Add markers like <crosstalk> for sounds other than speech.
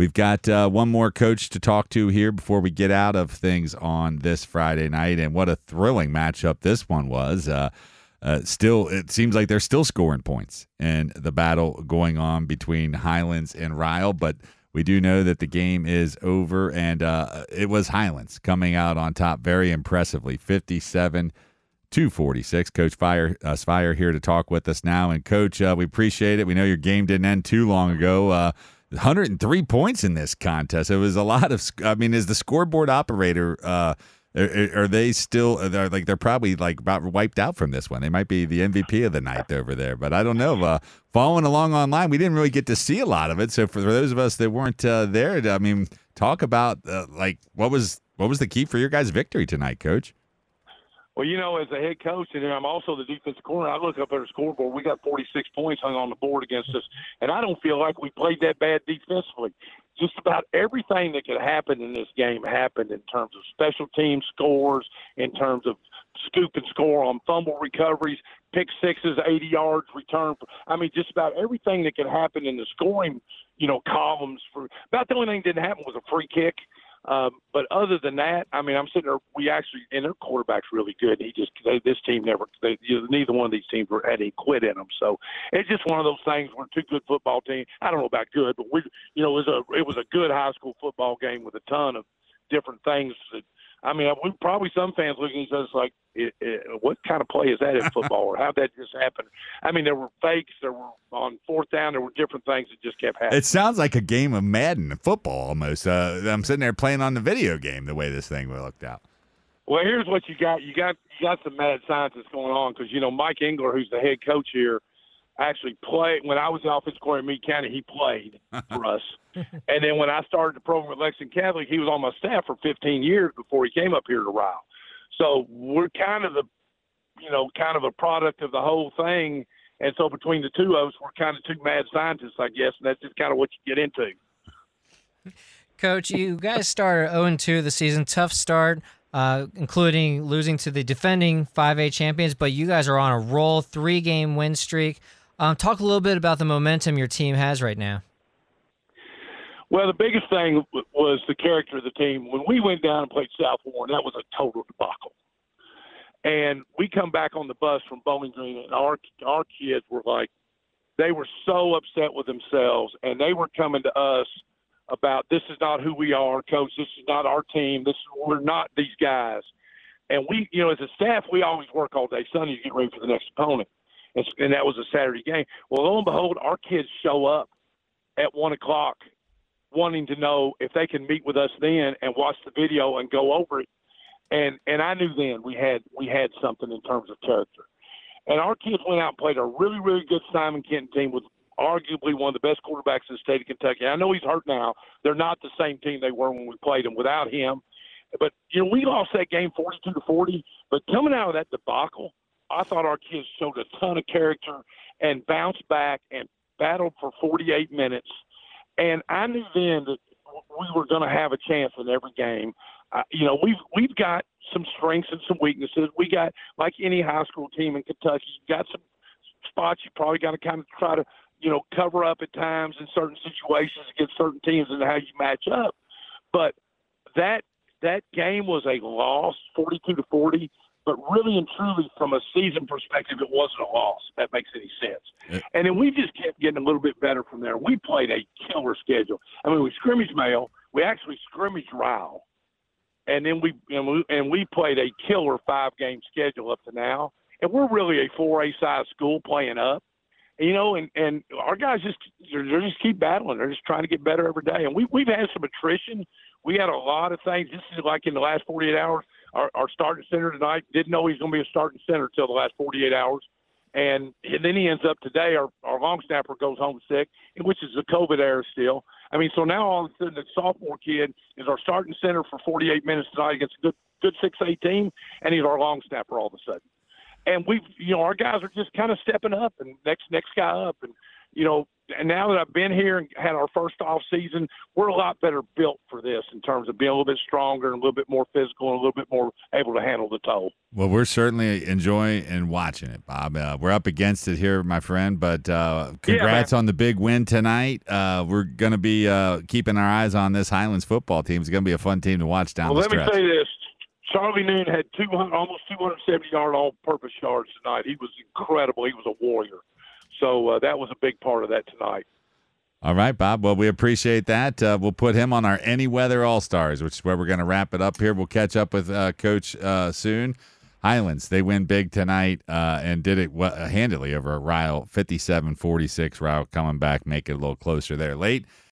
We've got uh, one more coach to talk to here before we get out of things on this Friday night. And what a thrilling matchup this one was. Uh, uh, still, it seems like they're still scoring points in the battle going on between Highlands and Ryle. But we do know that the game is over, and uh, it was Highlands coming out on top very impressively 57 246. Coach Fire, uh, Sphire here to talk with us now. And, Coach, uh, we appreciate it. We know your game didn't end too long ago. Uh, 103 points in this contest. It was a lot of, I mean, is the scoreboard operator, uh, are, are they still, they're like, they're probably like about wiped out from this one. They might be the MVP of the night over there, but I don't know. Uh, following along online, we didn't really get to see a lot of it. So, for those of us that weren't uh, there, I mean, talk about uh, like what was, what was the key for your guys' victory tonight, Coach? Well, you know, as a head coach, and I'm also the defensive corner, I look up at the scoreboard. We got 46 points hung on the board against us, and I don't feel like we played that bad defensively. Just about everything that could happen in this game happened in terms of special team scores, in terms of scoop and score on fumble recoveries, pick sixes, 80 yards, return. I mean, just about everything that could happen in the scoring, you know, columns. For about the only thing that didn't happen was a free kick um, but other than that, I mean, I'm sitting there. We actually, and their quarterback's really good. He just they, this team never. They, you know, neither one of these teams were, had any quit in them. So it's just one of those things. We're two good football teams. I don't know about good, but we, you know, it was a it was a good high school football game with a ton of different things that I mean, we probably some fans looking at us like, it, it, what kind of play is that in <laughs> football, or how that just happened? I mean, there were fakes, there were on fourth down, there were different things that just kept happening. It sounds like a game of Madden football almost. Uh, I'm sitting there playing on the video game the way this thing looked out. Well, here's what you got. You got you got some mad scientists going on because you know Mike Engler, who's the head coach here, actually played when I was the offensive coordinator in Meade County. He played for us, <laughs> and then when I started the program at Lexington Catholic, he was on my staff for 15 years before he came up here to Ryle. So we're kind of the, you know, kind of a product of the whole thing. And so between the two of us, we're kind of two mad scientists, I guess, and that's just kind of what you get into. Coach, you guys started 0 2 the season. Tough start, uh, including losing to the defending 5A champions, but you guys are on a roll, three game win streak. Um, talk a little bit about the momentum your team has right now. Well, the biggest thing was the character of the team. When we went down and played South Warren, that was a total debacle. And we come back on the bus from Bowling Green, and our our kids were like, they were so upset with themselves, and they were coming to us about this is not who we are, coach. This is not our team. This we're not these guys. And we, you know, as a staff, we always work all day Sunday to get ready for the next opponent and, and that was a Saturday game. Well, lo and behold, our kids show up at one o'clock, wanting to know if they can meet with us then and watch the video and go over it. And and I knew then we had we had something in terms of character. And our kids went out and played a really really good Simon Kenton team with arguably one of the best quarterbacks in the state of Kentucky. I know he's hurt now. They're not the same team they were when we played them without him. But you know, we lost that game forty-two to forty. But coming out of that debacle, I thought our kids showed a ton of character and bounced back and battled for 48 minutes. And I knew then that we were going to have a chance in every game. Uh, you know, we've we've got some strengths and some weaknesses. We got like any high school team in Kentucky, you got some spots you probably got to kind of try to you know cover up at times in certain situations against certain teams and how you match up. But that that game was a loss, 42 to 40 but really and truly, from a season perspective, it wasn't a loss. That makes any sense. Yeah. And then we just kept getting a little bit better from there. We played a killer schedule. I mean, we scrimmaged Male. We actually scrimmaged Ryle. And then we and we and we played a killer five game schedule up to now. And we're really a four A size school playing up. And, you know, and, and our guys just they're, they're just keep battling. They're just trying to get better every day. And we we've had some attrition. We had a lot of things. This is like in the last forty eight hours our, our starting center tonight. Didn't know he was going to be a starting center until the last 48 hours. And, and then he ends up today. Our, our long snapper goes home sick, which is the COVID era still. I mean, so now all of a sudden the sophomore kid is our starting center for 48 minutes tonight against a good good six eight team, and he's our long snapper all of a sudden. And we've, you know, our guys are just kind of stepping up and next next guy up, and you know, and now that I've been here and had our first off season, we're a lot better built for this in terms of being a little bit stronger and a little bit more physical and a little bit more able to handle the toll. Well, we're certainly enjoying and watching it, Bob. Uh, we're up against it here, my friend, but uh, congrats yeah, on the big win tonight. Uh, we're going to be uh, keeping our eyes on this Highlands football team. It's going to be a fun team to watch down well, the let stretch. me say this. Charlie Noon had 200, almost 270 yard all purpose yards tonight. He was incredible. He was a warrior. So uh, that was a big part of that tonight. All right, Bob. Well, we appreciate that. Uh, we'll put him on our Any Weather All Stars, which is where we're going to wrap it up here. We'll catch up with uh, Coach uh, soon. Highlands, they win big tonight uh, and did it handily over a Ryle 57 46. Ryle coming back, make it a little closer there late.